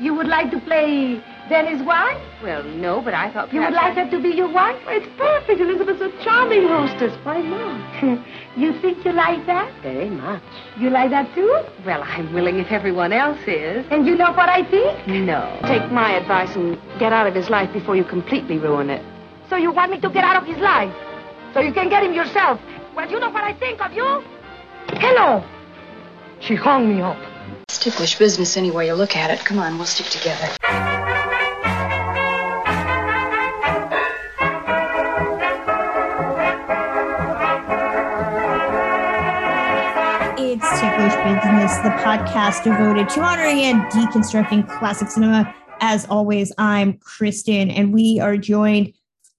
You would like to play Denny's wife? Well, no, but I thought You would like her to be your wife? It's perfect. Elizabeth's a charming hostess. Why not? you think you like that? Very much. You like that too? Well, I'm willing if everyone else is. And you know what I think? No. Take my advice and get out of his life before you completely ruin it. So you want me to get out of his life? So you can get him yourself? Well, you know what I think of you? Hello. She hung me up. It's ticklish business any way you look at it. Come on, we'll stick together. It's Ticklish Business, the podcast devoted to honoring and deconstructing classic cinema. As always, I'm Kristen, and we are joined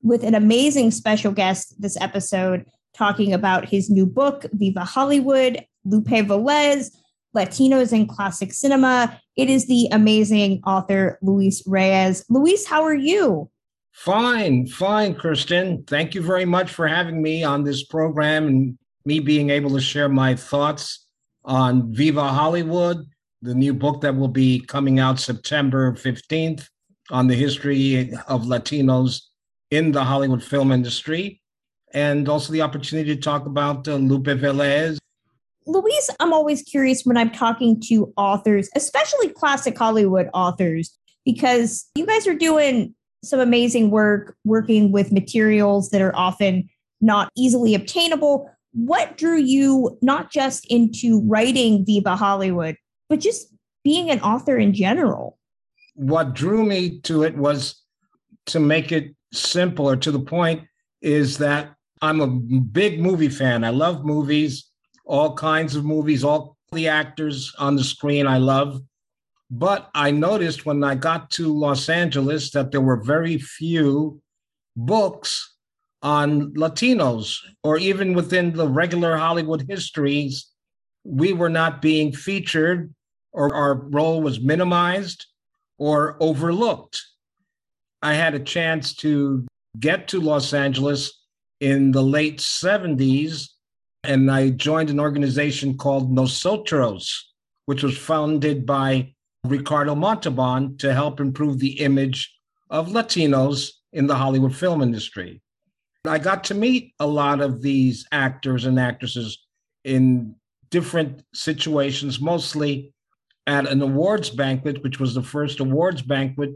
with an amazing special guest this episode talking about his new book, Viva Hollywood, Lupe Velez, Latinos in Classic Cinema. It is the amazing author, Luis Reyes. Luis, how are you? Fine, fine, Kristen. Thank you very much for having me on this program and me being able to share my thoughts on Viva Hollywood, the new book that will be coming out September 15th on the history of Latinos in the Hollywood film industry, and also the opportunity to talk about uh, Lupe Velez. Luis, I'm always curious when I'm talking to authors, especially classic Hollywood authors, because you guys are doing some amazing work working with materials that are often not easily obtainable. What drew you not just into writing Viva Hollywood, but just being an author in general? What drew me to it was to make it simple or to the point is that I'm a big movie fan. I love movies, all kinds of movies, all the actors on the screen I love. But I noticed when I got to Los Angeles that there were very few books on Latinos, or even within the regular Hollywood histories, we were not being featured, or our role was minimized or overlooked. I had a chance to get to Los Angeles in the late 70s, and I joined an organization called Nosotros, which was founded by Ricardo Montalban to help improve the image of Latinos in the Hollywood film industry. I got to meet a lot of these actors and actresses in different situations, mostly at an awards banquet, which was the first awards banquet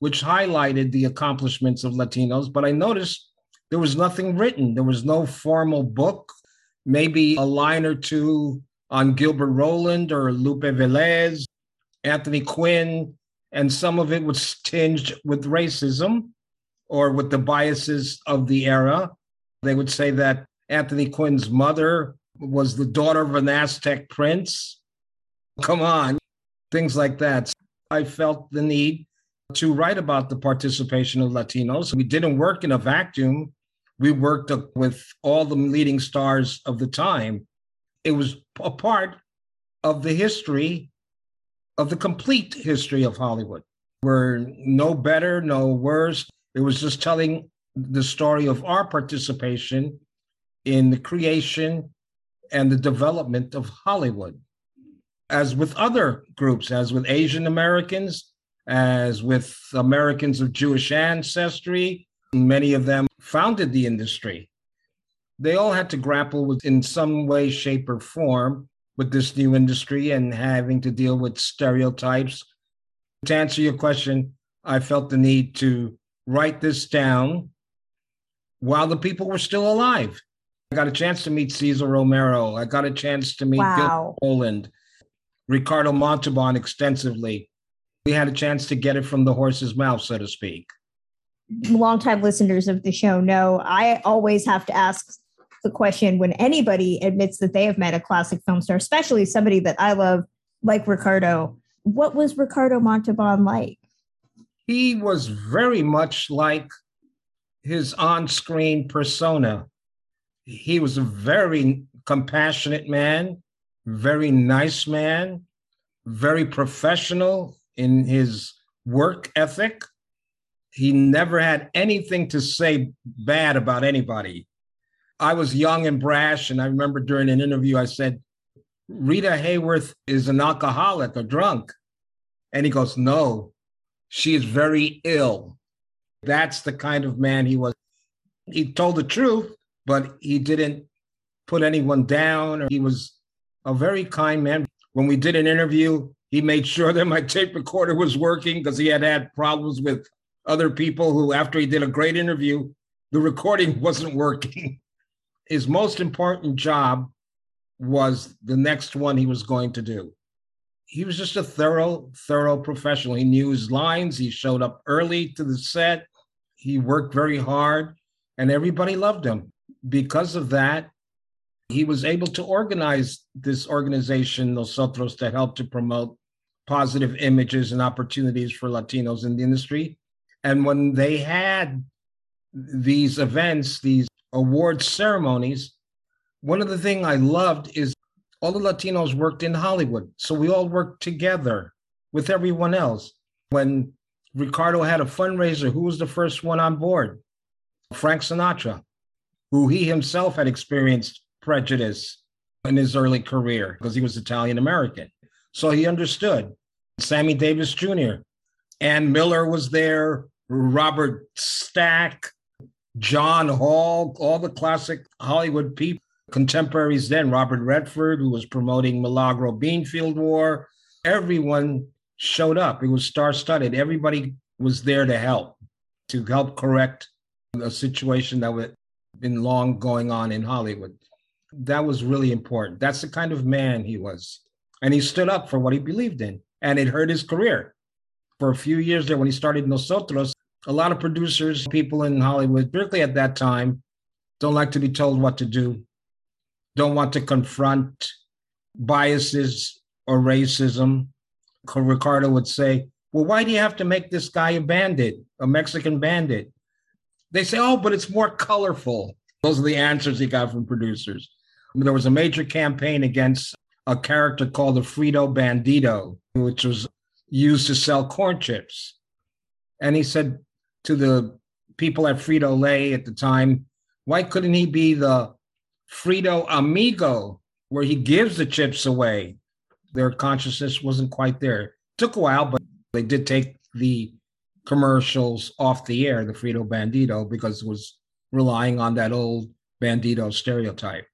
which highlighted the accomplishments of Latinos. But I noticed there was nothing written, there was no formal book, maybe a line or two on Gilbert Roland or Lupe Velez, Anthony Quinn, and some of it was tinged with racism or with the biases of the era. They would say that Anthony Quinn's mother was the daughter of an Aztec prince. Come on, things like that. I felt the need to write about the participation of Latinos. We didn't work in a vacuum. We worked with all the leading stars of the time. It was a part of the history, of the complete history of Hollywood. We're no better, no worse. It was just telling the story of our participation in the creation and the development of Hollywood. As with other groups, as with Asian Americans, as with Americans of Jewish ancestry, many of them founded the industry. They all had to grapple with, in some way, shape, or form, with this new industry and having to deal with stereotypes. To answer your question, I felt the need to write this down while the people were still alive. I got a chance to meet Cesar Romero. I got a chance to meet Wow. Gil Roland, Ricardo Montalban extensively. We had a chance to get it from the horse's mouth, so to speak. Longtime listeners of the show know I always have to ask the question when anybody admits that they have met a classic film star, especially somebody that I love, like Ricardo. What was Ricardo Montalban like? He was very much like his on screen persona. He was a very compassionate man, very nice man, very professional in his work ethic. He never had anything to say bad about anybody. I was young and brash, and I remember during an interview, I said, Rita Hayworth is an alcoholic, a drunk. And he goes, No, she is very ill. That's the kind of man he was. He told the truth, but he didn't put anyone down. He was a very kind man. When we did an interview, he made sure that my tape recorder was working because he had had problems with other people who, after he did a great interview, the recording wasn't working. His most important job was the next one he was going to do. He was just a thorough, thorough professional. He knew his lines. He showed up early to the set. He worked very hard, and everybody loved him. Because of that, he was able to organize this organization, Nosotros, to help to promote positive images and opportunities for Latinos in the industry. And when they had these events, these award ceremonies, one of the things I loved is all the Latinos worked in Hollywood. So we all worked together with everyone else. When Ricardo had a fundraiser, who was the first one on board? Frank Sinatra, who he himself had experienced prejudice in his early career because he was Italian American. So he understood. Sammy Davis Jr. and Miller was there, Robert Stack, Jon Hall, all the classic Hollywood people, contemporaries then, Robert Redford, who was promoting Milagro Beanfield War. Everyone showed up. It was star studded. Everybody was there to help, to help correct a situation that had been long going on in Hollywood. That was really important. That's the kind of man he was. And he stood up for what he believed in, and it hurt his career. For a few years there, when he started Nosotros, a lot of producers, people in Hollywood, particularly at that time, don't like to be told what to do, don't want to confront biases or racism. Ricardo would say, Well, why do you have to make this guy a bandit, a Mexican bandit? They say, Oh, but it's more colorful. Those are the answers he got from producers. There was a major campaign against a character called the Frito Bandito, which was used to sell corn chips. And he said, to the people at Frito Lay at the time, why couldn't he be the Frito Amigo, where he gives the chips away? Their consciousness wasn't quite there. It took a while, but they did take the commercials off the air, the Frito Bandito, because it was relying on that old bandito stereotype.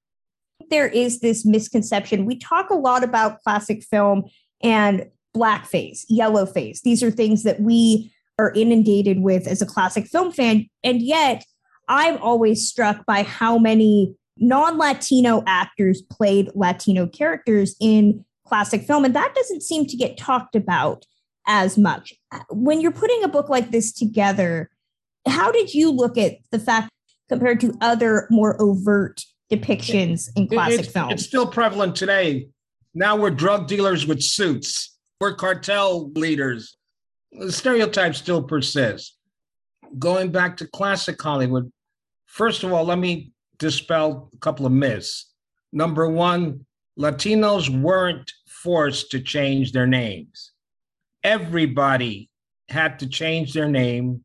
There is this misconception. We talk a lot about classic film and blackface, yellow face. These are things that we are inundated with as a classic film fan. And yet, I'm always struck by how many non Latino actors played Latino characters in classic film. And that doesn't seem to get talked about as much. When you're putting a book like this together, how did you look at the fact compared to other more overt depictions in classic it's, film? It's still prevalent today. Now we're drug dealers with suits. We're cartel leaders the stereotypes still persist. Going back to classic Hollywood, first of all, let me dispel a couple of myths. Number one, Latinos weren't forced to change their names. Everybody had to change their name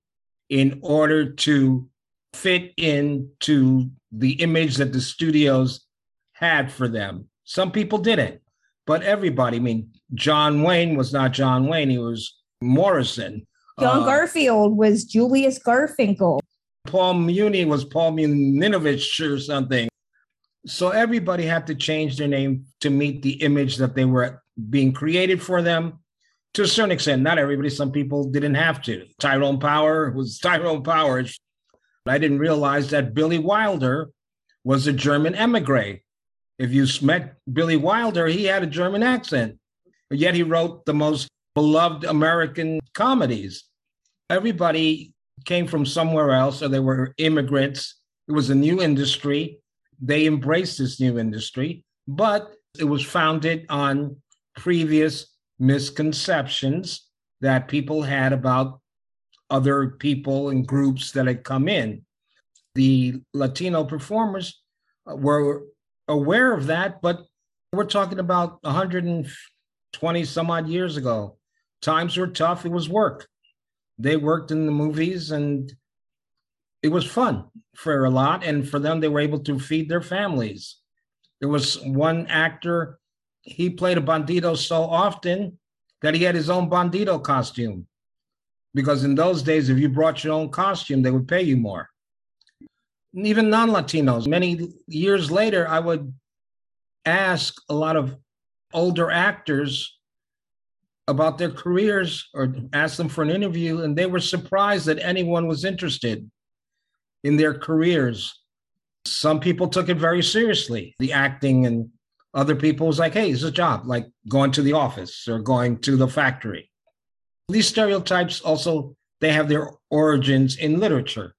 in order to fit into the image that the studios had for them. Some people didn't, but everybody, I mean, John Wayne was not John Wayne. He was Morrison. John uh, Garfield was Julius Garfinkel. Paul Muni was Paul Muninovich or something. So everybody had to change their name to meet the image that they were being created for them. To a certain extent, not everybody. Some people didn't have to. Tyrone Power was Tyrone Power. I didn't realize that Billy Wilder was a German emigre. If you met Billy Wilder, he had a German accent, yet he wrote the most beloved American comedies. Everybody came from somewhere else, or they were immigrants. It was a new industry. They embraced this new industry, but it was founded on previous misconceptions that people had about other people and groups that had come in. The Latino performers uh, were aware of that, but we're talking about 120 some odd years ago times were tough. It was work. They worked in the movies and it was fun for a lot. And for them, they were able to feed their families. There was one actor, he played a bandito so often that he had his own bandito costume. Because in those days, if you brought your own costume, they would pay you more. And even non Latinos, many years later, I would ask a lot of older actors about their careers or ask them for an interview, and they were surprised that anyone was interested in their careers. Some people took it very seriously, the acting, and other people was like, hey, it's a job, like going to the office or going to the factory. These stereotypes also they have their origins in literature.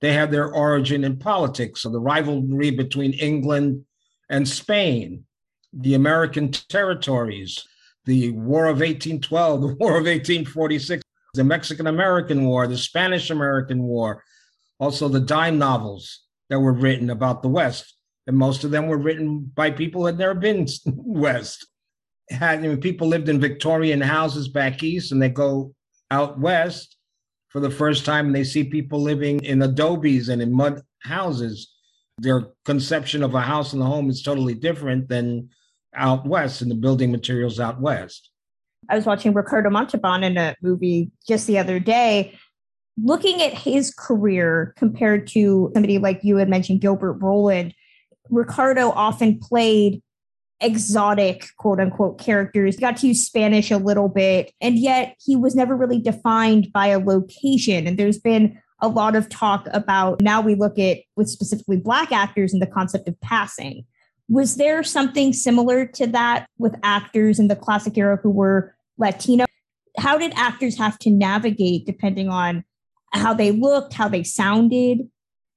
They have their origin in politics, so the rivalry between England and Spain, the American territories, the War of 1812, the War of 1846, the Mexican American War, the Spanish American War, also the dime novels that were written about the West. And most of them were written by people who had never been West. Had I mean, people lived in Victorian houses back east, and they go out west for the first time, and they see people living in adobes and in mud houses. Their conception of a house and a home is totally different than out west and the building materials out west. I was watching Ricardo Montalban in a movie just the other day, looking at his career compared to somebody like you had mentioned, Gilbert Roland. Ricardo often played exotic quote unquote characters, got to use Spanish a little bit, and yet he was never really defined by a location. And there's been a lot of talk about now we look at with specifically black actors and the concept of passing was there something similar to that with actors in the classic era who were Latino? How did actors have to navigate depending on how they looked, how they sounded?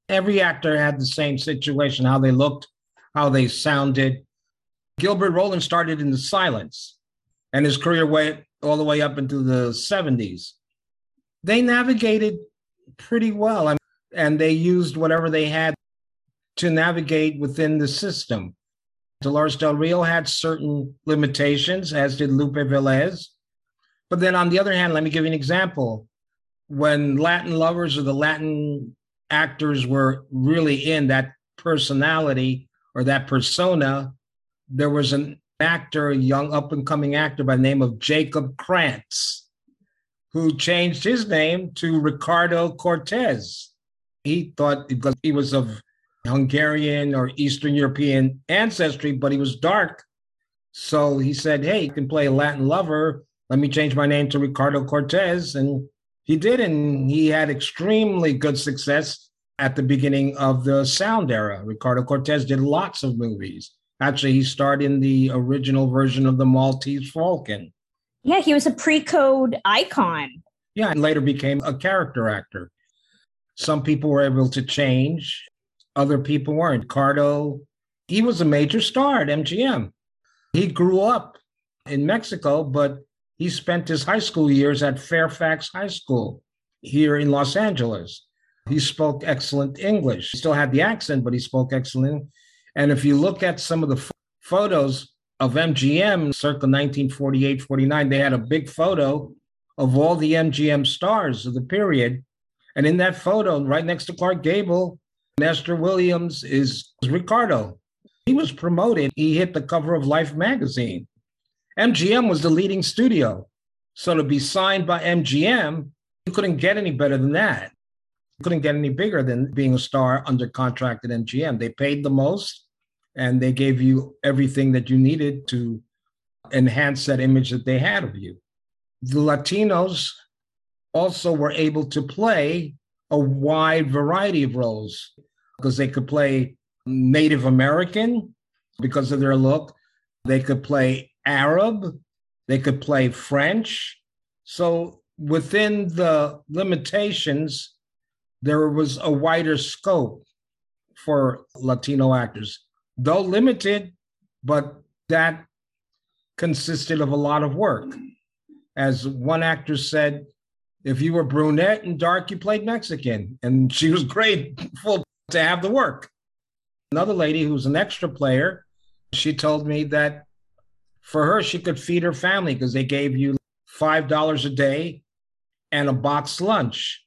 Every actor had the same situation how they looked, how they sounded. Gilbert Roland started in the silence, and his career went all the way up into the 70s. They navigated pretty well, and they used whatever they had to navigate within the system. Dolores Del Rio had certain limitations, as did Lupe Velez. But then on the other hand, let me give you an example. When Latin lovers or the Latin actors were really in that personality or that persona, there was an actor, a young up and coming actor by the name of Jacob Krantz, who changed his name to Ricardo Cortez. He thought because he was of Hungarian or Eastern European ancestry, but he was dark. So he said, Hey, you can play a Latin lover. Let me change my name to Ricardo Cortez. And he did. And he had extremely good success at the beginning of the sound era. Ricardo Cortez did lots of movies. Actually, he starred in the original version of the Maltese Falcon. Yeah, he was a pre code icon. Yeah, and later became a character actor. Some people were able to change other people weren't. Cardo, he was a major star at MGM. He grew up in Mexico, but he spent his high school years at Fairfax High School here in Los Angeles. He spoke excellent English. He still had the accent, but he spoke excellent. And if you look at some of the f- photos of MGM circa 1948 49, they had a big photo of all the MGM stars of the period. And in that photo, right next to Clark Gable, Esther Williams is Ricardo. He was promoted. He hit the cover of Life magazine. MGM was the leading studio. So to be signed by MGM, you couldn't get any better than that. You couldn't get any bigger than being a star under contract at MGM. They paid the most and they gave you everything that you needed to enhance that image that they had of you. The Latinos also were able to play a wide variety of roles because they could play Native American because of their look. They could play Arab. They could play French. So within the limitations, there was a wider scope for Latino actors, though limited, but that consisted of a lot of work. As one actor said, if you were brunette and dark, you played Mexican. And she was grateful to have the work. Another lady who's an extra player, she told me that for her, she could feed her family because they gave you $5 a day and a box lunch.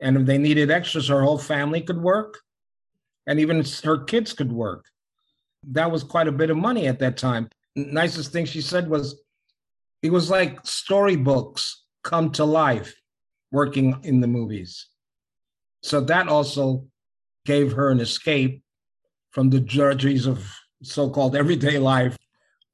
And if they needed extras, her whole family could work and even her kids could work. That was quite a bit of money at that time. Nicest thing she said was, It was like storybooks come to life working in the movies. So that also gave her an escape from the drudgeries of so called everyday life.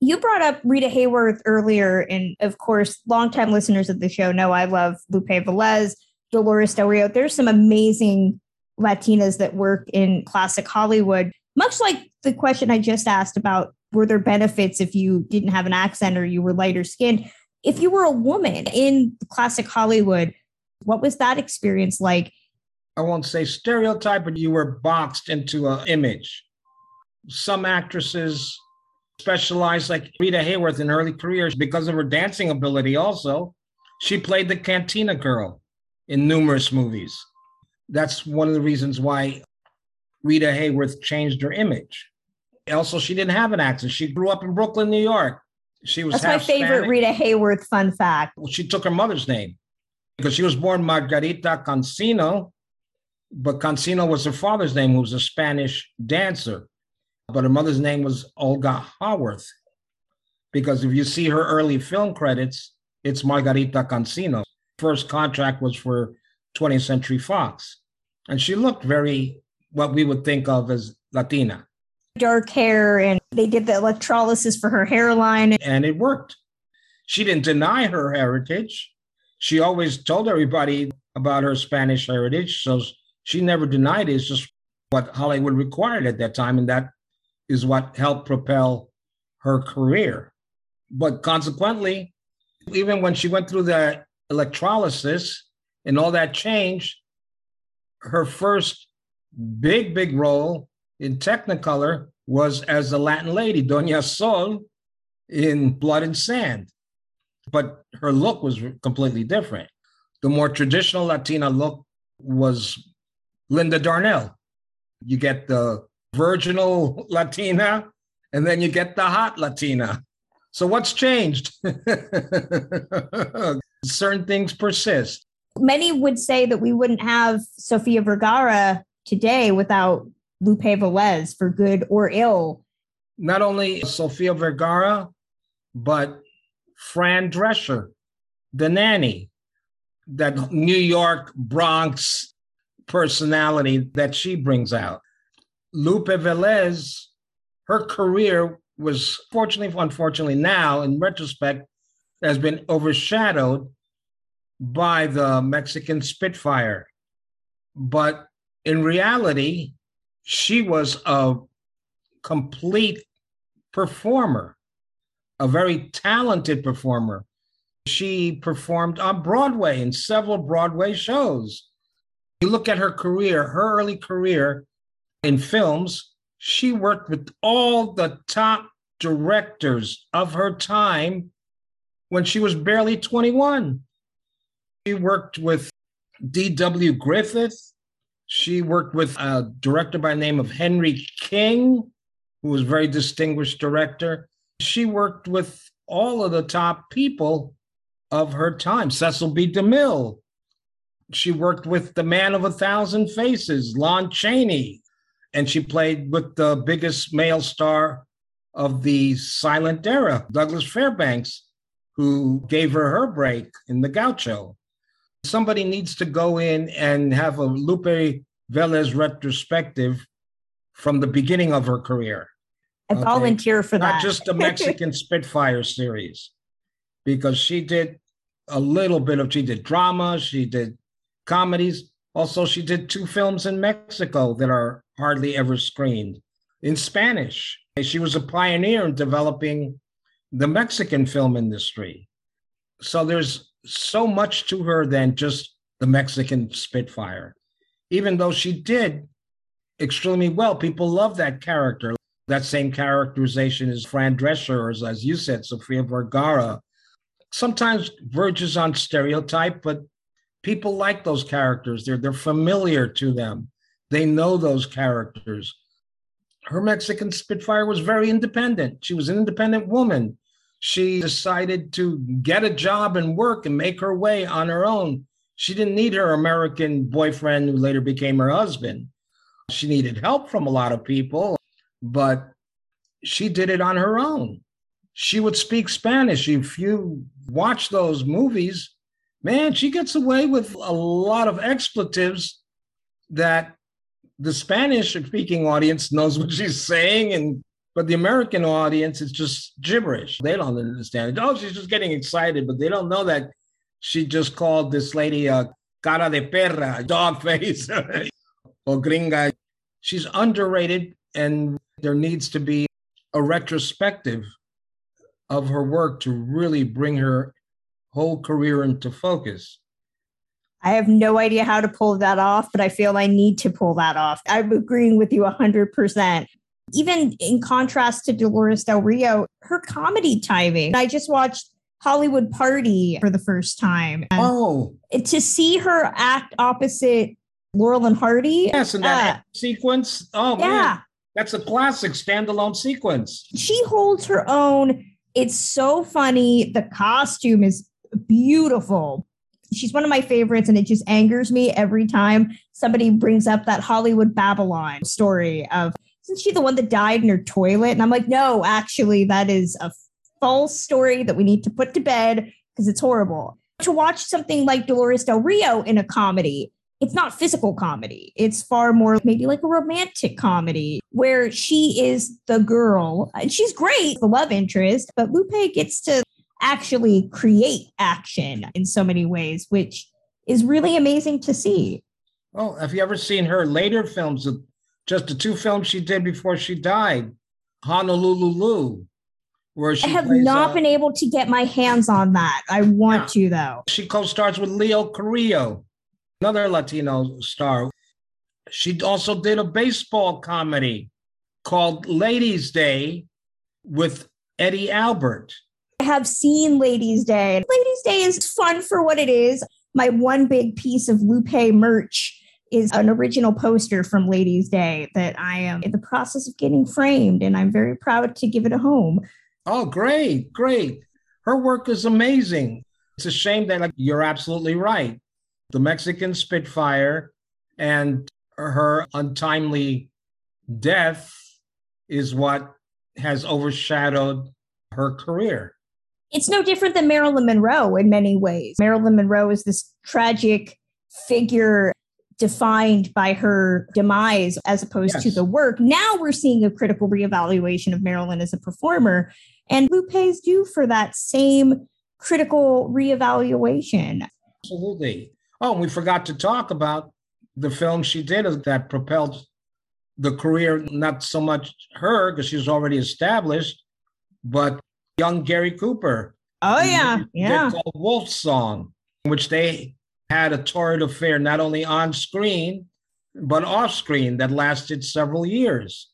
You brought up Rita Hayworth earlier, and of course, longtime listeners of the show know I love Lupe Velez, Dolores Del Rio. There's some amazing Latinas that work in classic Hollywood, much like the question I just asked about were there benefits if you didn't have an accent or you were lighter skinned? If you were a woman in classic Hollywood, what was that experience like? I won't say stereotype, but you were boxed into an image. Some actresses specialized, like Rita Hayworth in early careers, because of her dancing ability, also. She played the Cantina Girl in numerous movies. That's one of the reasons why Rita Hayworth changed her image. Also, she didn't have an accent. She grew up in Brooklyn, New York. She was That's my favorite Spanish. Rita Hayworth fun fact. Well, she took her mother's name because she was born Margarita Cansino, but Cansino was her father's name, who was a Spanish dancer. But her mother's name was Olga Hayworth. Because if you see her early film credits, it's Margarita Cansino. First contract was for 20th Century Fox. And she looked very what we would think of as Latina. Dark hair, and they did the electrolysis for her hairline. And it worked. She didn't deny her heritage. She always told everybody about her Spanish heritage. So she never denied it. It's just what Hollywood required at that time. And that is what helped propel her career. But consequently, even when she went through the electrolysis and all that change, her first big, big role in Technicolor was as the Latin lady, Doña Sol, in Blood and Sand. But her look was completely different. The more traditional Latina look was Linda Darnell. You get the virginal Latina, and then you get the hot Latina. So what's changed? Certain things persist. Many would say that we wouldn't have Sofia Vergara today without Lupe Velez for good or ill. Not only Sofia Vergara, but Fran Drescher, the nanny, that New York Bronx personality that she brings out. Lupe Velez, her career was fortunately, unfortunately, now in retrospect, has been overshadowed by the Mexican Spitfire. But in reality, she was a complete performer, a very talented performer. She performed on Broadway in several Broadway shows. You look at her career, her early career in films, she worked with all the top directors of her time when she was barely 21. She worked with D.W. Griffith. She worked with a director by name of Henry King, who was a very distinguished director. She worked with all of the top people of her time. Cecil B. DeMille. She worked with the man of a thousand faces, Lon Chaney, and she played with the biggest male star of the silent era, Douglas Fairbanks, who gave her her break in the Gaucho. Somebody needs to go in and have a Lupe Velez retrospective from the beginning of her career. I Okay. volunteer for that. Not just the Mexican Spitfire series, because she did a little bit of, she did drama, she did comedies. Also, she did two films in Mexico that are hardly ever screened in Spanish. She was a pioneer in developing the Mexican film industry. So there's so much to her than just the Mexican Spitfire. Even though she did extremely well, people love that character. That same characterization as Fran Drescher, or as, as you said, Sofia Vergara. Sometimes verges on stereotype, but people like those characters. They're they're familiar to them. They know those characters. Her Mexican Spitfire was very independent. She was an independent woman. She decided to get a job and work and make her way on her own. She didn't need her American boyfriend who later became her husband. She needed help from a lot of people, but she did it on her own. she would speak Spanish. If you watch those movies, man, she gets away with a lot of expletives that the Spanish speaking audience knows what she's saying and but the American audience is just gibberish. They don't understand it. Oh, she's just getting excited, but they don't know that she just called this lady a cara de perra, dog face, or gringa. She's underrated, and there needs to be a retrospective of her work to really bring her whole career into focus. I have no idea how to pull that off, but I feel I need to pull that off. I'm agreeing with you 100%. Even in contrast to Dolores Del Rio, her comedy timing. I just watched Hollywood Party for the first time. Oh. To see her act opposite Laurel and Hardy. Yes, and that uh, sequence. Oh, yeah. Man. That's a classic standalone sequence. She holds her own. It's so funny. The costume is beautiful. She's one of my favorites, and it just angers me every time somebody brings up that Hollywood Babylon story of isn't she the one that died in her toilet? And I'm like, no, actually, that is a false story that we need to put to bed because it's horrible. To watch something like Dolores Del Rio in a comedy, it's not physical comedy. It's far more maybe like a romantic comedy where she is the girl and she's great, the love interest, but Lupe gets to actually create action in so many ways, which is really amazing to see. Well, have you ever seen her later films? Just the two films she did before she died, Honolulu, where she I have plays, not uh, been able to get my hands on that. I want yeah. to though. She co-stars with Leo Carrillo, another Latino star. She also did a baseball comedy called Ladies' Day with Eddie Albert. I have seen Ladies' Day. Ladies' Day is fun for what it is. My one big piece of Lupe merch is an original poster from Ladies' Day that I am in the process of getting framed, and I'm very proud to give it a home. Oh, great, great. Her work is amazing. It's a shame that like you're absolutely right. The Mexican Spitfire and her untimely death is what has overshadowed her career. It's no different than Marilyn Monroe in many ways. Marilyn Monroe is this tragic figure defined by her demise as opposed yes. to the work. Now we're seeing a critical reevaluation of Marilyn as a performer. And Lupe's due for that same critical reevaluation. Absolutely. Oh, we forgot to talk about the film she did that propelled the career, not so much her, because she was already established, but young Gary Cooper. Oh, yeah. Yeah. Called Wolf Song, which they had a torrid affair not only on screen, but off screen that lasted several years.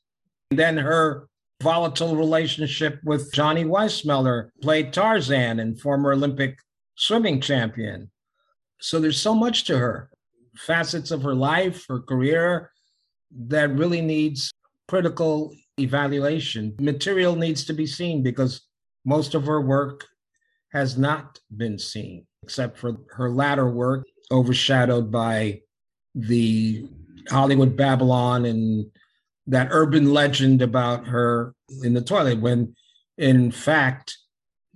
And then her volatile relationship with Johnny Weissmuller, played Tarzan and former Olympic swimming champion. So there's so much to her, facets of her life, her career, that really needs critical evaluation. Material needs to be seen because most of her work has not been seen, except for her latter work, overshadowed by the Hollywood Babylon and that urban legend about her in the toilet when in fact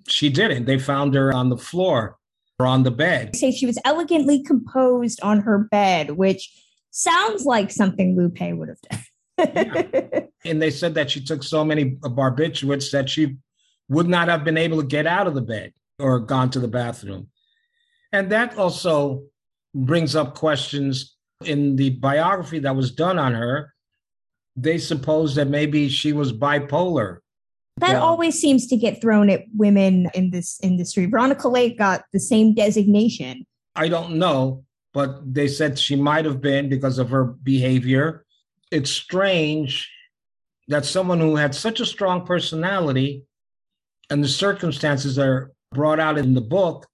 she didn't. They found her on the floor or on the bed. Say she was elegantly composed on her bed, which sounds like something Lupe would have done. yeah. And they said that she took so many barbiturates that she would not have been able to get out of the bed or gone to the bathroom. And that also brings up questions in the biography that was done on her they suppose that maybe she was bipolar. That well, always seems to get thrown at women in this industry. Veronica Lake got the same designation. I don't know, but they said she might have been because of her behavior. It's strange that someone who had such a strong personality and the circumstances that are brought out in the book,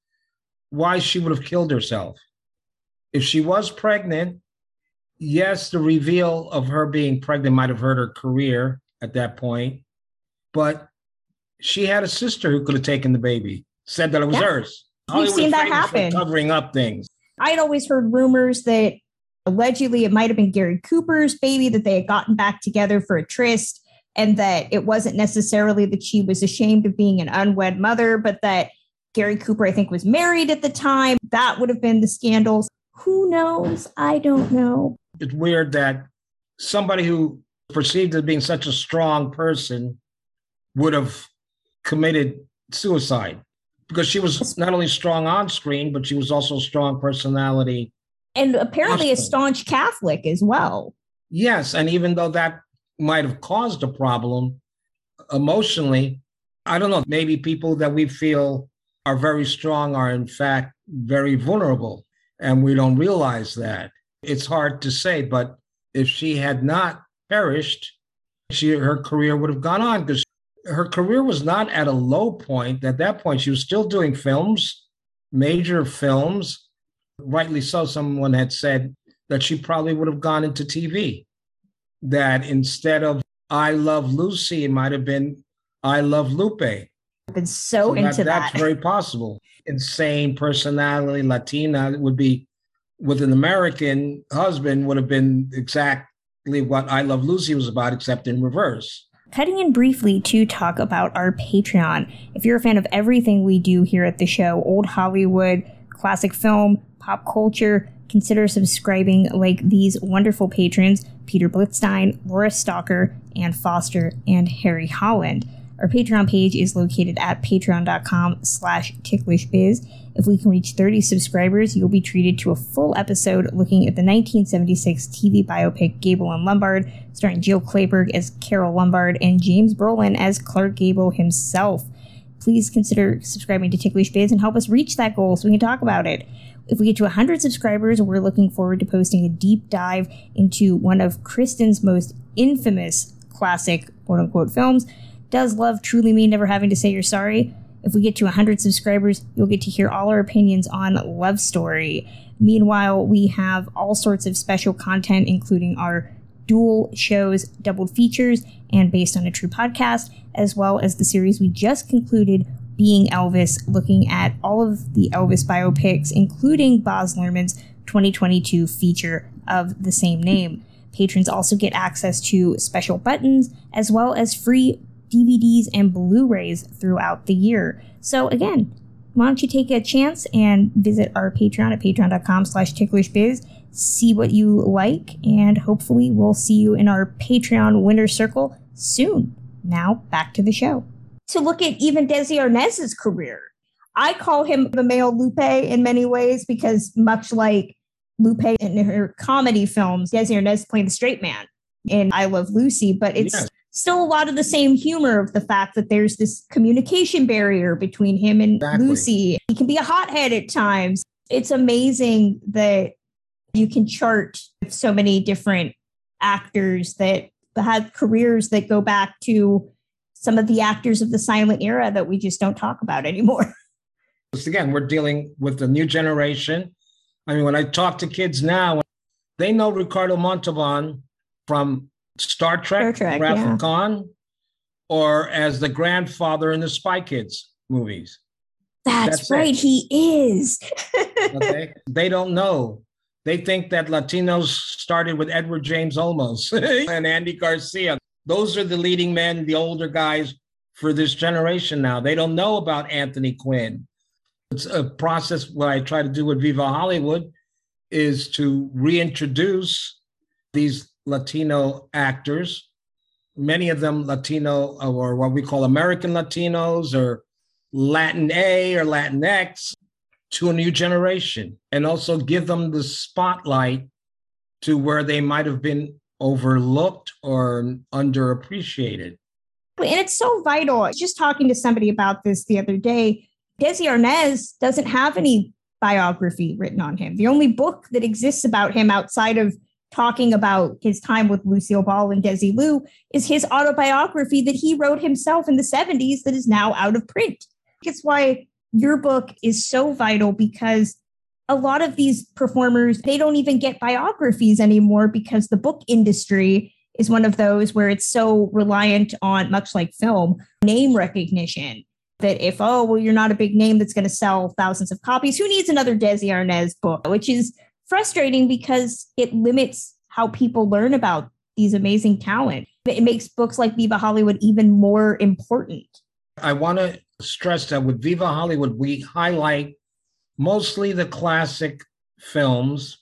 why she would have killed herself. If she was pregnant, yes, the reveal of her being pregnant might have hurt her career at that point, but she had a sister who could have taken the baby, said that it was yeah. hers. We've seen that happen. Covering up things. I'd always heard rumors that allegedly it might have been Gary Cooper's baby that they had gotten back together for a tryst. And that it wasn't necessarily that she was ashamed of being an unwed mother, but that Gary Cooper, I think, was married at the time. That would have been the scandals. Who knows? I don't know. It's weird that somebody who perceived as being such a strong person would have committed suicide because she was not only strong on screen, but she was also a strong personality. And apparently a staunch Catholic as well. Yes. And even though that might have caused a problem emotionally, I don't know, maybe people that we feel are very strong are in fact very vulnerable. And we don't realize that. It's hard to say, but if she had not perished, she her career would have gone on because her career was not at a low point. At that point, she was still doing films, major films. Rightly so, someone had said that she probably would have gone into TV. That instead of I Love Lucy, it might have been I Love Lupe. I've been so, so into that, that. That's very possible. Insane personality, Latina would be with an American husband would have been exactly what I Love Lucy was about, except in reverse. Cutting in briefly to talk about our Patreon. If you're a fan of everything we do here at the show, old Hollywood, classic film, pop culture, consider subscribing like these wonderful patrons Peter Blitzstein, Laura Stalker, Ann Foster, and Harry Holland. Our Patreon page is located at patreon.com slash ticklishbiz. If we can reach 30 subscribers, you'll be treated to a full episode looking at the 1976 TV biopic Gable and Lombard, starring Jill Clayburgh as Carole Lombard and James Brolin as Clark Gable himself. Please consider subscribing to Ticklish Biz and help us reach that goal so we can talk about it. If we get to 100 subscribers, we're looking forward to posting a deep dive into one of Kristen's most infamous classic quote unquote films. Does love truly mean never having to say you're sorry? If we get to 100 subscribers, you'll get to hear all our opinions on Love Story. Meanwhile, we have all sorts of special content, including our dual shows, doubled features, and based on a true podcast, as well as the series we just concluded, Being Elvis, looking at all of the Elvis biopics, including Baz Luhrmann's 2022 feature of the same name. Patrons also get access to special buttons as well as free DVDs and Blu-rays throughout the year. So again, why don't you take a chance and visit our Patreon at patreon.com slash ticklishbiz, see what you like, and hopefully we'll see you in our Patreon winner circle soon. Now back to the show. To look at even Desi Arnaz's career, I call him the male Lupe in many ways because much like Lupe in her comedy films, Desi Arnaz playing the straight man in I Love Lucy, but it's still a lot of the same humor of the fact that there's this communication barrier between him and exactly. Lucy. He can be a hothead at times. It's amazing that you can chart so many different actors that have careers that go back to some of the actors of the silent era that we just don't talk about anymore. So again, we're dealing with the new generation. I mean, when I talk to kids now, they know Ricardo Montalban from Star Trek, Star Trek Wrath yeah. of Khan, or as the grandfather in the Spy Kids movies. That's, That's right, it. he is. okay? They don't know. They think that Latinos started with Edward James Olmos and Andy Garcia. Those are the leading men, the older guys for this generation now. They don't know about Anthony Quinn. It's a process. What I try to do with Viva Hollywood is to reintroduce these Latino actors, many of them Latino or what we call American Latinos or Latin A or Latin X to a new generation and also give them the spotlight to where they might have been overlooked or underappreciated. And it's so vital. Just talking to somebody about this the other day, Desi Arnaz doesn't have any biography written on him. The only book that exists about him outside of talking about his time with Lucille Ball and Desilu is his autobiography that he wrote himself in the 70s that is now out of print. It's why your book is so vital because a lot of these performers they don't even get biographies anymore because the book industry is one of those where it's so reliant on much like film name recognition that if oh well you're not a big name that's going to sell thousands of copies who needs another desi arnaz book which is frustrating because it limits how people learn about these amazing talent. It makes books like Viva Hollywood even more important. I want to stress that with Viva Hollywood, we highlight mostly the classic films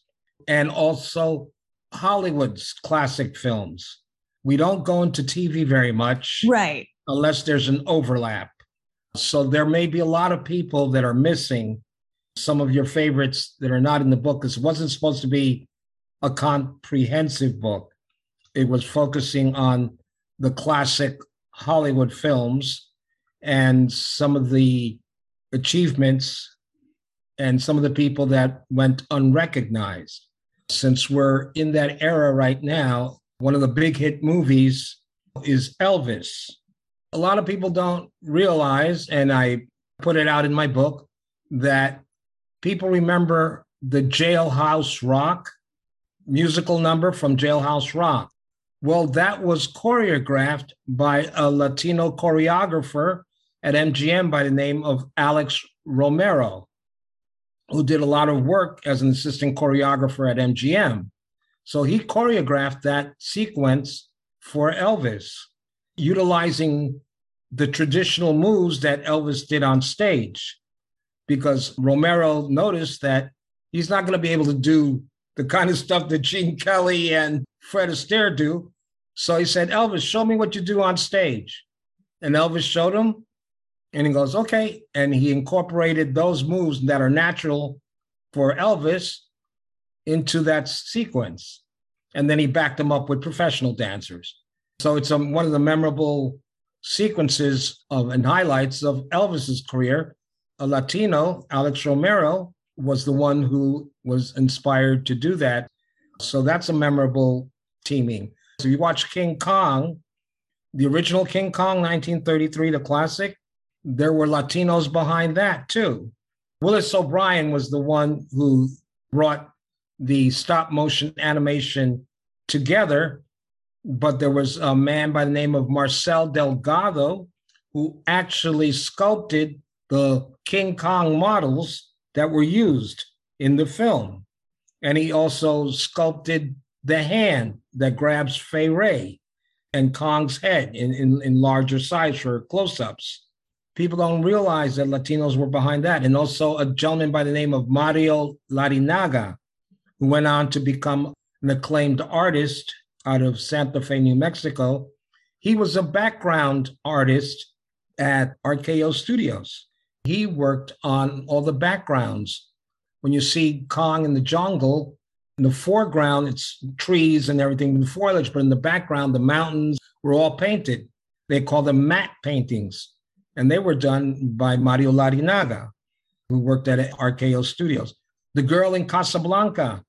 and also Hollywood's classic films. We don't go into TV very much. Right. Unless there's an overlap. So there may be a lot of people that are missing some of your favorites that are not in the book because it wasn't supposed to be a comprehensive book. It was focusing on the classic Hollywood films and some of the achievements and some of the people that went unrecognized. Since we're in that era right now, one of the big hit movies is Elvis. A lot of people don't realize, and I put it out in my book, that people remember the Jailhouse Rock musical number from Jailhouse Rock. Well, that was choreographed by a Latino choreographer at MGM by the name of Alex Romero, who did a lot of work as an assistant choreographer at MGM. So he choreographed that sequence for Elvis, utilizing the traditional moves that Elvis did on stage, because Romero noticed that he's not going to be able to do the kind of stuff that Gene Kelly and Fred Astaire do. So he said, Elvis, show me what you do on stage. And Elvis showed him. And he goes, okay. And he incorporated those moves that are natural for Elvis into that sequence. And then he backed them up with professional dancers. So it's um, one of the memorable sequences of and highlights of Elvis's career. A Latino, Alex Romero, was the one who was inspired to do that. So that's a memorable teaming. So you watch King Kong, the original King Kong, 1933, the classic, there were Latinos behind that too. Willis O'Brien was the one who brought the stop motion animation together, but there was a man by the name of Marcel Delgado who actually sculpted the King Kong models that were used in the film. And he also sculpted the hand that grabs Fay Wray and Kong's head in, in, in larger size for close ups. People don't realize that Latinos were behind that. And also a gentleman by the name of Mario Larrinaga, who went on to become an acclaimed artist out of Santa Fe, New Mexico. He was a background artist at RKO Studios. He worked on all the backgrounds. When you see Kong in the jungle, in the foreground, it's trees and everything, the foliage, but in the background, the mountains were all painted. They call them matte paintings and they were done by Mario Larrinaga, who worked at RKO Studios. The girl in Casablanca,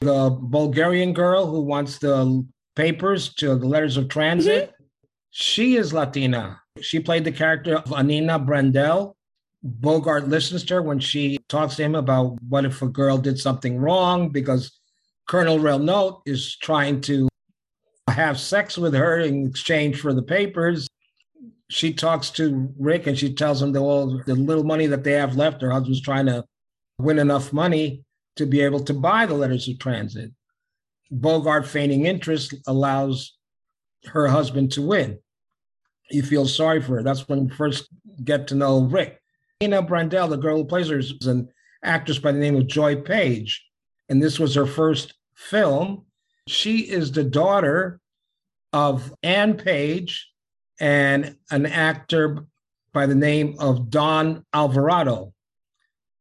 the Bulgarian girl who wants the papers to the letters of transit, mm-hmm. she is Latina. She played the character of Annina Brandel. Bogart listens to her when she talks to him about what if a girl did something wrong because Colonel Renault is trying to have sex with her in exchange for the papers she talks to Rick and she tells him that all the little money that they have left, her husband's trying to win enough money to be able to buy the letters of transit. Bogart feigning interest allows her husband to win. He feels sorry for her. That's when we first get to know Rick. Annina Brandel, the girl who plays her, is an actress by the name of Joy Page. And this was her first film. She is the daughter of Anne Page, and an actor by the name of Don Alvarado.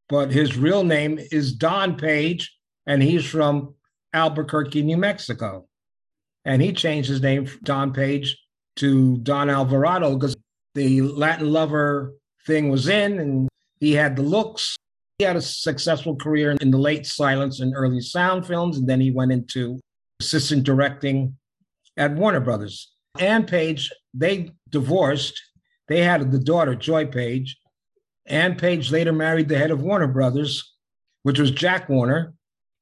But his real name is Don Page, and he's from Albuquerque, New Mexico. And he changed his name from Don Page to Don Alvarado because the Latin lover thing was in and he had the looks. He had a successful career in the late silence and early sound films, and then he went into assistant directing at Warner Brothers. Anne Page, they divorced. They had the daughter, Joy Page. Anne Page later married the head of Warner Brothers, which was Jack Warner.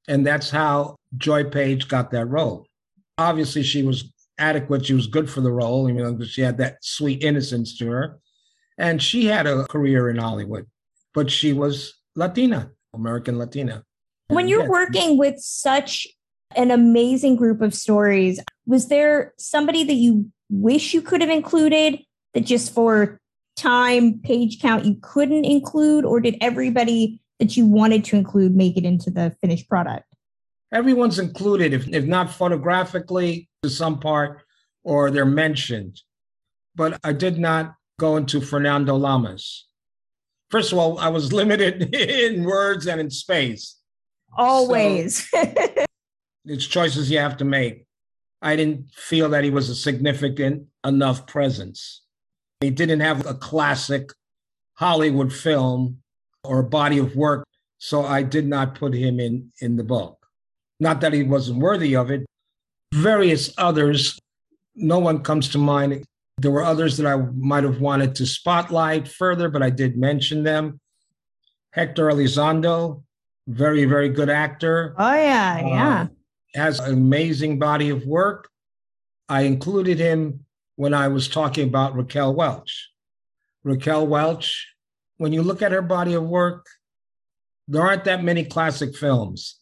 And that's how Joy Page got that role. Obviously, she was adequate. She was good for the role. You know, she had that sweet innocence to her. And she had a career in Hollywood, but she was Latina, American Latina. When you're working with such an amazing group of stories. Was there somebody that you wish you could have included that just for time, page count, you couldn't include? Or did everybody that you wanted to include make it into the finished product? Everyone's included, if, if not photographically to some part, or they're mentioned. But I did not go into Fernando Lamas. First of all, I was limited in words and in space. Always. So it's choices you have to make. I didn't feel that he was a significant enough presence. He didn't have a classic Hollywood film or a body of work, so I did not put him in in the book. Not that he wasn't worthy of it. Various others, no one comes to mind. There were others that I might have wanted to spotlight further, but I did mention them. Hector Elizondo, very, very good actor. Oh, yeah, uh, yeah. Has an amazing body of work. I included him when I was talking about Raquel Welch. Raquel Welch, when you look at her body of work, there aren't that many classic films,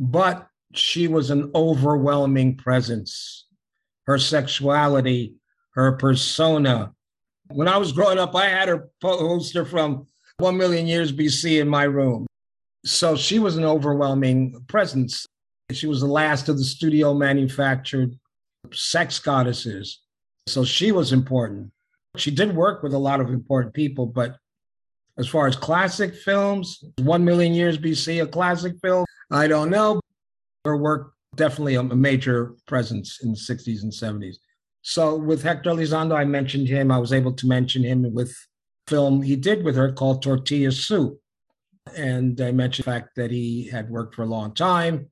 but she was an overwhelming presence. Her sexuality, her persona. When I was growing up, I had her poster from 1 million years BC in my room. So she was an overwhelming presence. She was the last of the studio manufactured sex goddesses. So she was important. She did work with a lot of important people, but as far as classic films, 1 million years BC, a classic film, I don't know. Her work definitely a major presence in the 60s and 70s. So with Hector Elizondo, I mentioned him. I was able to mention him with film he did with her called Tortilla Soup. And I mentioned the fact that he had worked for a long time,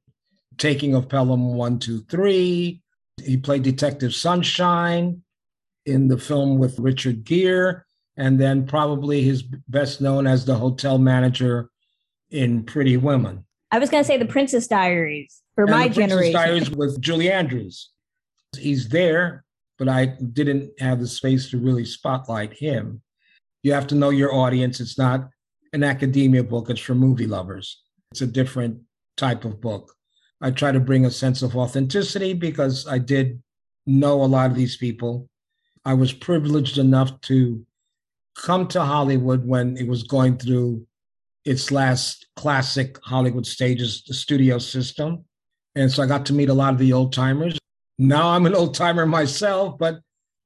Taking of Pelham 123. He played Detective Sunshine in the film with Richard Gere, and then probably his best known as the hotel manager in Pretty Woman. I was going to say the Princess Diaries for and my the generation. Princess Diaries with Julie Andrews. He's there, but I didn't have the space to really spotlight him. You have to know your audience. It's not an academia book, it's for movie lovers. It's a different type of book. I try to bring a sense of authenticity because I did know a lot of these people. I was privileged enough to come to Hollywood when it was going through its last classic Hollywood stages, the studio system. And so I got to meet a lot of the old timers. Now I'm an old timer myself, but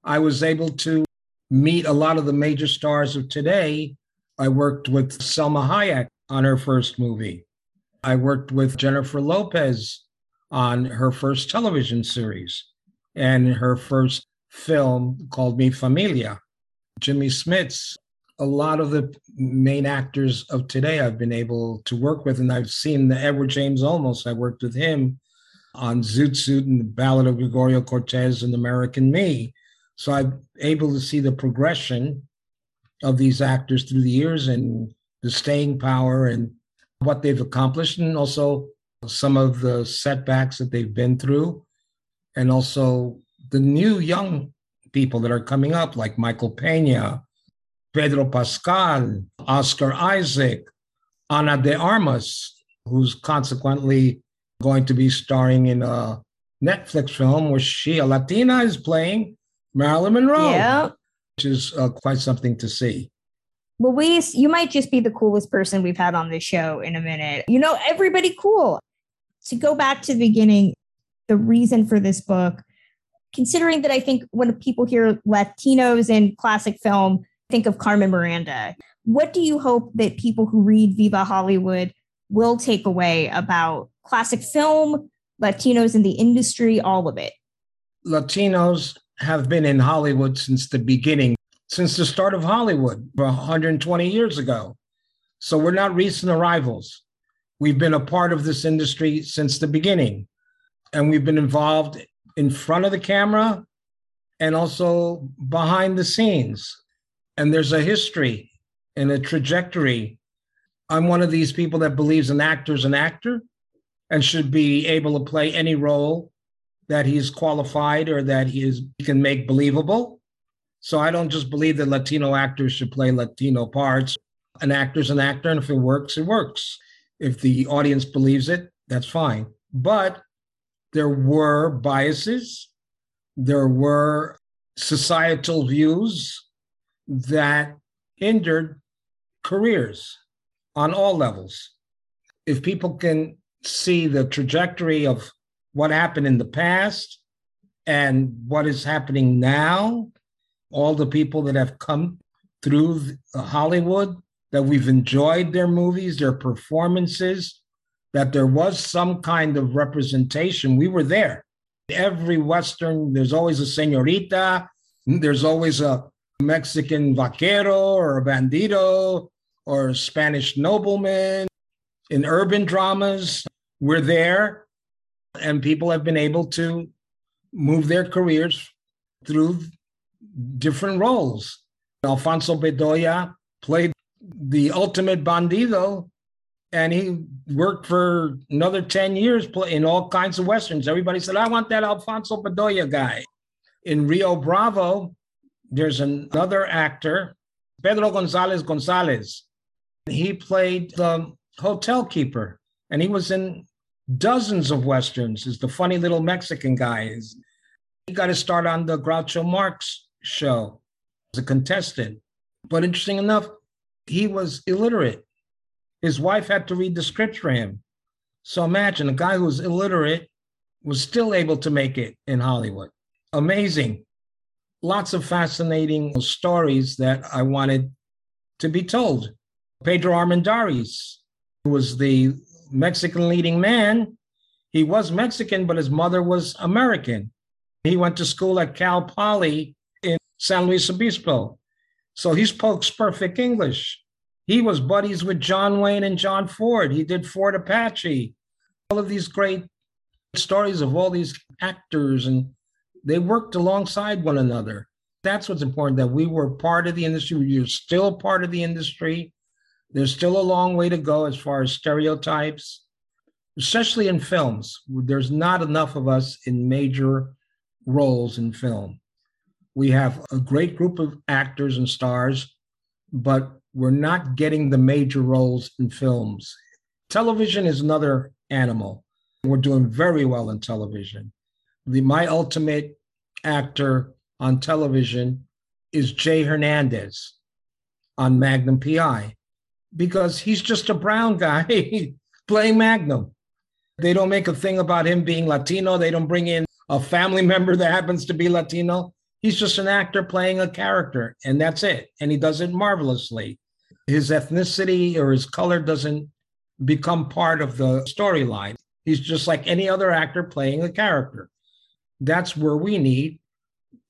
I was able to meet a lot of the major stars of today I worked with Salma Hayek on her first movie. I worked with Jennifer Lopez on her first television series and her first film called Mi Familia. Jimmy Smits, a lot of the main actors of today I've been able to work with, and I've seen the Edward James Olmos. I worked with him on Zoot Suit and the Ballad of Gregorio Cortez and American Me. So I'm able to see the progression of these actors through the years and the staying power and what they've accomplished, and also some of the setbacks that they've been through, and also the new young people that are coming up, like Michael Pena, Pedro Pascal, Oscar Isaac, Ana de Armas, who's consequently going to be starring in a Netflix film where she, a Latina, is playing Marilyn Monroe. Which is uh, quite something to see. Luis, you might just be the coolest person we've had on this show in a minute. You know, everybody cool. To go back to the beginning, the reason for this book, considering that I think when people hear Latinos in classic film, think of Carmen Miranda. What do you hope that people who read Viva Hollywood will take away about classic film, Latinos in the industry, all of it? Latinos have been in Hollywood since the beginning, since the start of Hollywood 120 years ago. So we're not recent arrivals. We've been a part of this industry since the beginning, and we've been involved in front of the camera and also behind the scenes. And there's a history and a trajectory. I'm one of these people that believes an actor is an actor and should be able to play any role that he's qualified or that he, is, he can make believable. So I don't just believe that Latino actors should play Latino parts. An actor's an actor, and if it works, it works. If the audience believes it, that's fine. But there were biases, there were societal views that hindered careers on all levels. If people can see the trajectory of what happened in the past and what is happening now, all the people that have come through uh, Hollywood, that we've enjoyed their movies, their performances, that there was some kind of representation. We were there. Every Western, there's always a senorita, mm, there's always a Mexican vaquero or a bandito or a Spanish nobleman. In urban dramas, we're there, and people have been able to move their careers through different roles. Alfonso Bedoya played the ultimate bandido and he worked for another 10 years in all kinds of westerns. Everybody said, I want that Alfonso Bedoya guy. In Rio Bravo, there's another actor, Pedro Gonzalez Gonzalez. He played the hotel keeper, and he was in dozens of westerns. Is the funny little Mexican guy. He got to start on the Groucho Marx show as a contestant. But interesting enough, he was illiterate. His wife had to read the script for him. So imagine a guy who was illiterate was still able to make it in Hollywood. Amazing. Lots of fascinating stories that I wanted to be told. Pedro Armendariz, who was the Mexican leading man, he was Mexican, but his mother was American. He went to school at Cal Poly San Luis Obispo. So he spoke perfect English. He was buddies with John Wayne and John Ford. He did Fort Apache. All of these great stories of all these actors, and they worked alongside one another. That's what's important that we were part of the industry. We're still part of the industry. There's still a long way to go as far as stereotypes, especially in films. There's not enough of us in major roles in film. We have a great group of actors and stars, but we're not getting the major roles in films. Television is another animal. We're doing very well in television. The my ultimate actor on television is Jay Hernandez on Magnum PI because he's just a brown guy playing Magnum. They don't make a thing about him being Latino. They don't bring in a family member that happens to be Latino. He's just an actor playing a character, and that's it. And he does it marvelously. His ethnicity or his color doesn't become part of the storyline. He's just like any other actor playing a character. That's where we need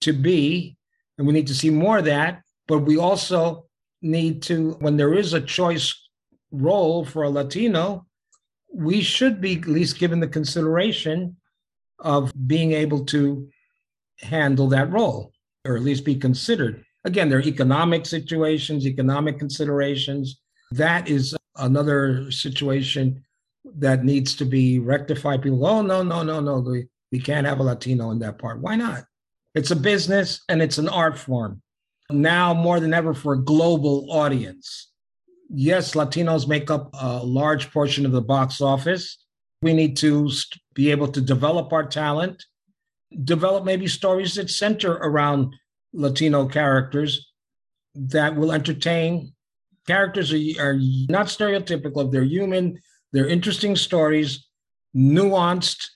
to be. And we need to see more of that. But we also need to, when there is a choice role for a Latino, we should be at least given the consideration of being able to handle that role or at least be considered. Again, there are economic situations, economic considerations. That is another situation that needs to be rectified. People, oh, no, no, no, no, we, we can't have a Latino in that part. Why not? It's a business and it's an art form. Now more than ever for a global audience. Yes, Latinos make up a large portion of the box office. We need to be able to develop our talent develop maybe stories that center around Latino characters that will entertain. Characters are, are not stereotypical, they're human, they're interesting stories, nuanced.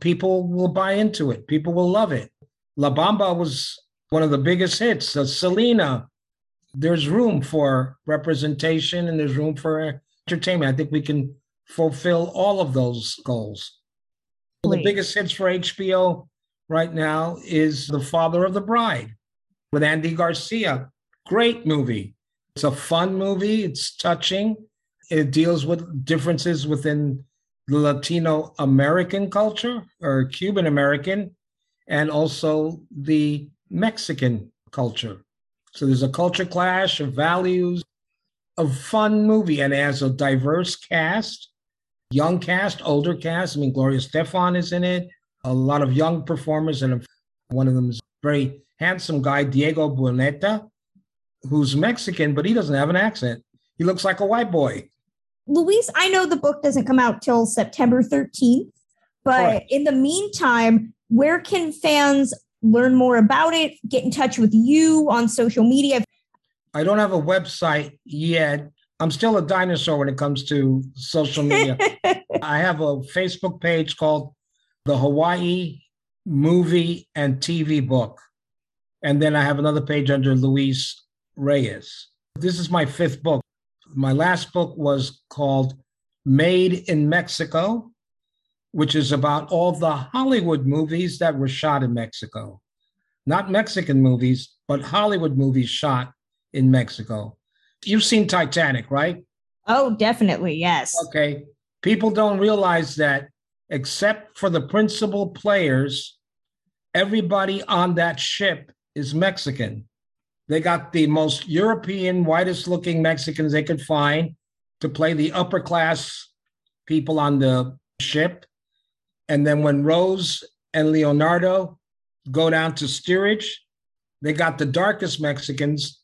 People will buy into it, people will love it. La Bamba was one of the biggest hits. Uh, Selena, there's room for representation and there's room for entertainment. I think we can fulfill all of those goals. The biggest hits for HBO right now is The Father of the Bride with Andy Garcia. Great movie. It's a fun movie, it's touching. It deals with differences within the Latino American culture or Cuban American and also the Mexican culture. So there's a culture clash of values, a fun movie, and it has a diverse cast, young cast, older cast. I mean, Gloria Estefan is in it a lot of young performers, and one of them is a very handsome guy, Diego Boneta, who's Mexican, but he doesn't have an accent. He looks like a white boy. Luis, I know the book doesn't come out till September 13th, But Correct. in the meantime, where can fans learn more about it? Get in touch with you on social media. I don't have a website yet. I'm still a dinosaur when it comes to social media. I have a Facebook page called the Hawaii Movie and TV Book. And then I have another page under Luis Reyes. This is my fifth book. My last book was called Made in Mexico, which is about all the Hollywood movies that were shot in Mexico. Not Mexican movies, but Hollywood movies shot in Mexico. You've seen Titanic, right? Oh, definitely. Yes. Okay. People don't realize that except for the principal players, everybody on that ship is Mexican. They got the most European, whitest looking Mexicans they could find to play the upper class people on the ship. And then when Rose and Leonardo go down to steerage, they got the darkest Mexicans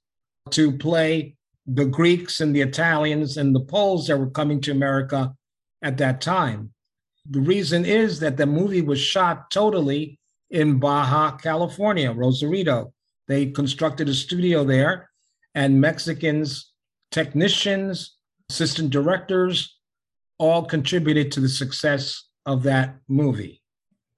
to play the Greeks and the Italians and the Poles that were coming to America at that time. The reason is that the movie was shot totally in Baja California, Rosarito. They constructed a studio there, and Mexicans, technicians, assistant directors, all contributed to the success of that movie.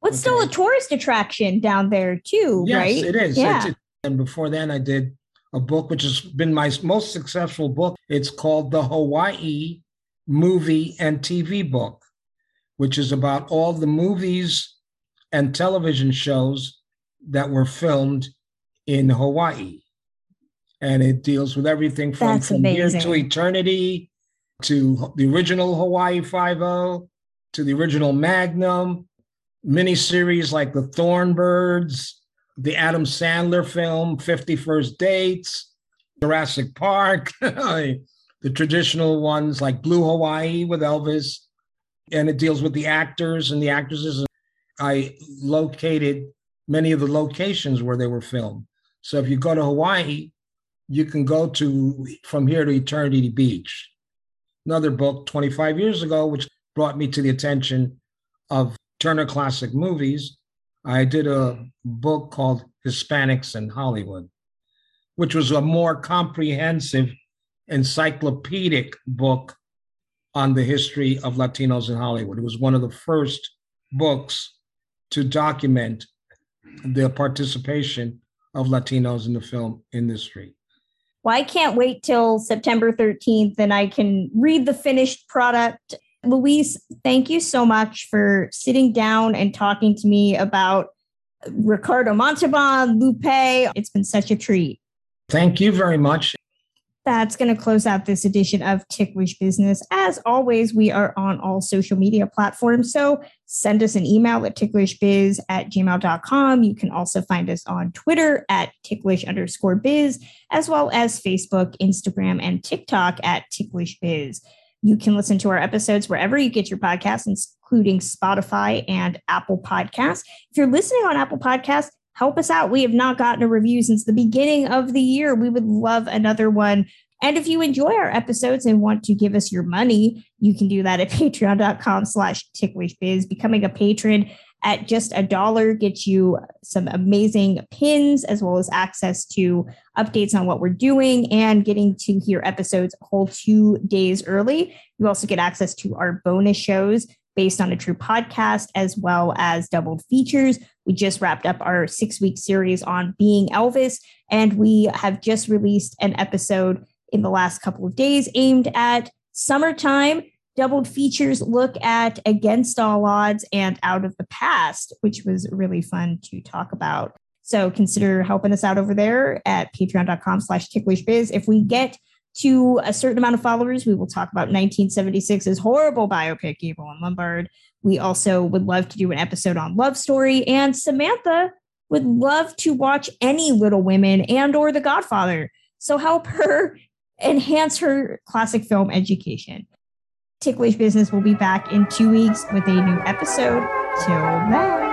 What's still a tourist attraction down there too, yes, right? it is. Yeah. It- and before then, I did a book which has been my most successful book. It's called the Hawaii Movie and TV Book, which is about all the movies and television shows that were filmed in Hawaii. And it deals with everything from, from here to eternity to the original Hawaii Five O to the original Magnum miniseries like The Thornbirds, the Adam Sandler film, 51st Dates, Jurassic Park, the traditional ones like Blue Hawaii with Elvis. And it deals with the actors and the actresses. I located many of the locations where they were filmed. So if you go to Hawaii, you can go to from here to Eternity Beach. Another book 25 years ago, which brought me to the attention of Turner Classic Movies. I did a book called Hispanics in Hollywood, which was a more comprehensive encyclopedic book on the history of Latinos in Hollywood. It was one of the first books to document the participation of Latinos in the film industry. Well, I can't wait till September 13th and I can read the finished product. Luis, thank you so much for sitting down and talking to me about Ricardo Montalban, Lupe. It's been such a treat. Thank you very much. That's going to close out this edition of Ticklish Business. As always, we are on all social media platforms. So send us an email at ticklishbiz at gmail.com. You can also find us on Twitter at ticklish underscore biz, as well as Facebook, Instagram, and TikTok at ticklish biz. You can listen to our episodes wherever you get your podcasts, including Spotify and Apple Podcasts. If you're listening on Apple Podcasts, help us out. We have not gotten a review since the beginning of the year. We would love another one. And if you enjoy our episodes and want to give us your money, you can do that at patreon.com slash ticklishbiz. Becoming a patron at just a dollar gets you some amazing pins as well as access to updates on what we're doing and getting to hear episodes a whole two days early. You also get access to our bonus shows based on a true podcast as well as doubled features. We just wrapped up our six week series on being Elvis, and we have just released an episode in the last couple of days aimed at summertime. Doubled features look at Against All Odds and Out of the Past, which was really fun to talk about. So consider helping us out over there at patreon.com slash ticklishbiz. If we get to a certain amount of followers, we will talk about 1976's horrible biopic, Gable and Lombard. We also would love to do an episode on Love Story, and Samantha would love to watch any Little Women and or The Godfather. So help her enhance her classic film education. Ticklish Business will be back in two weeks with a new episode. Till then.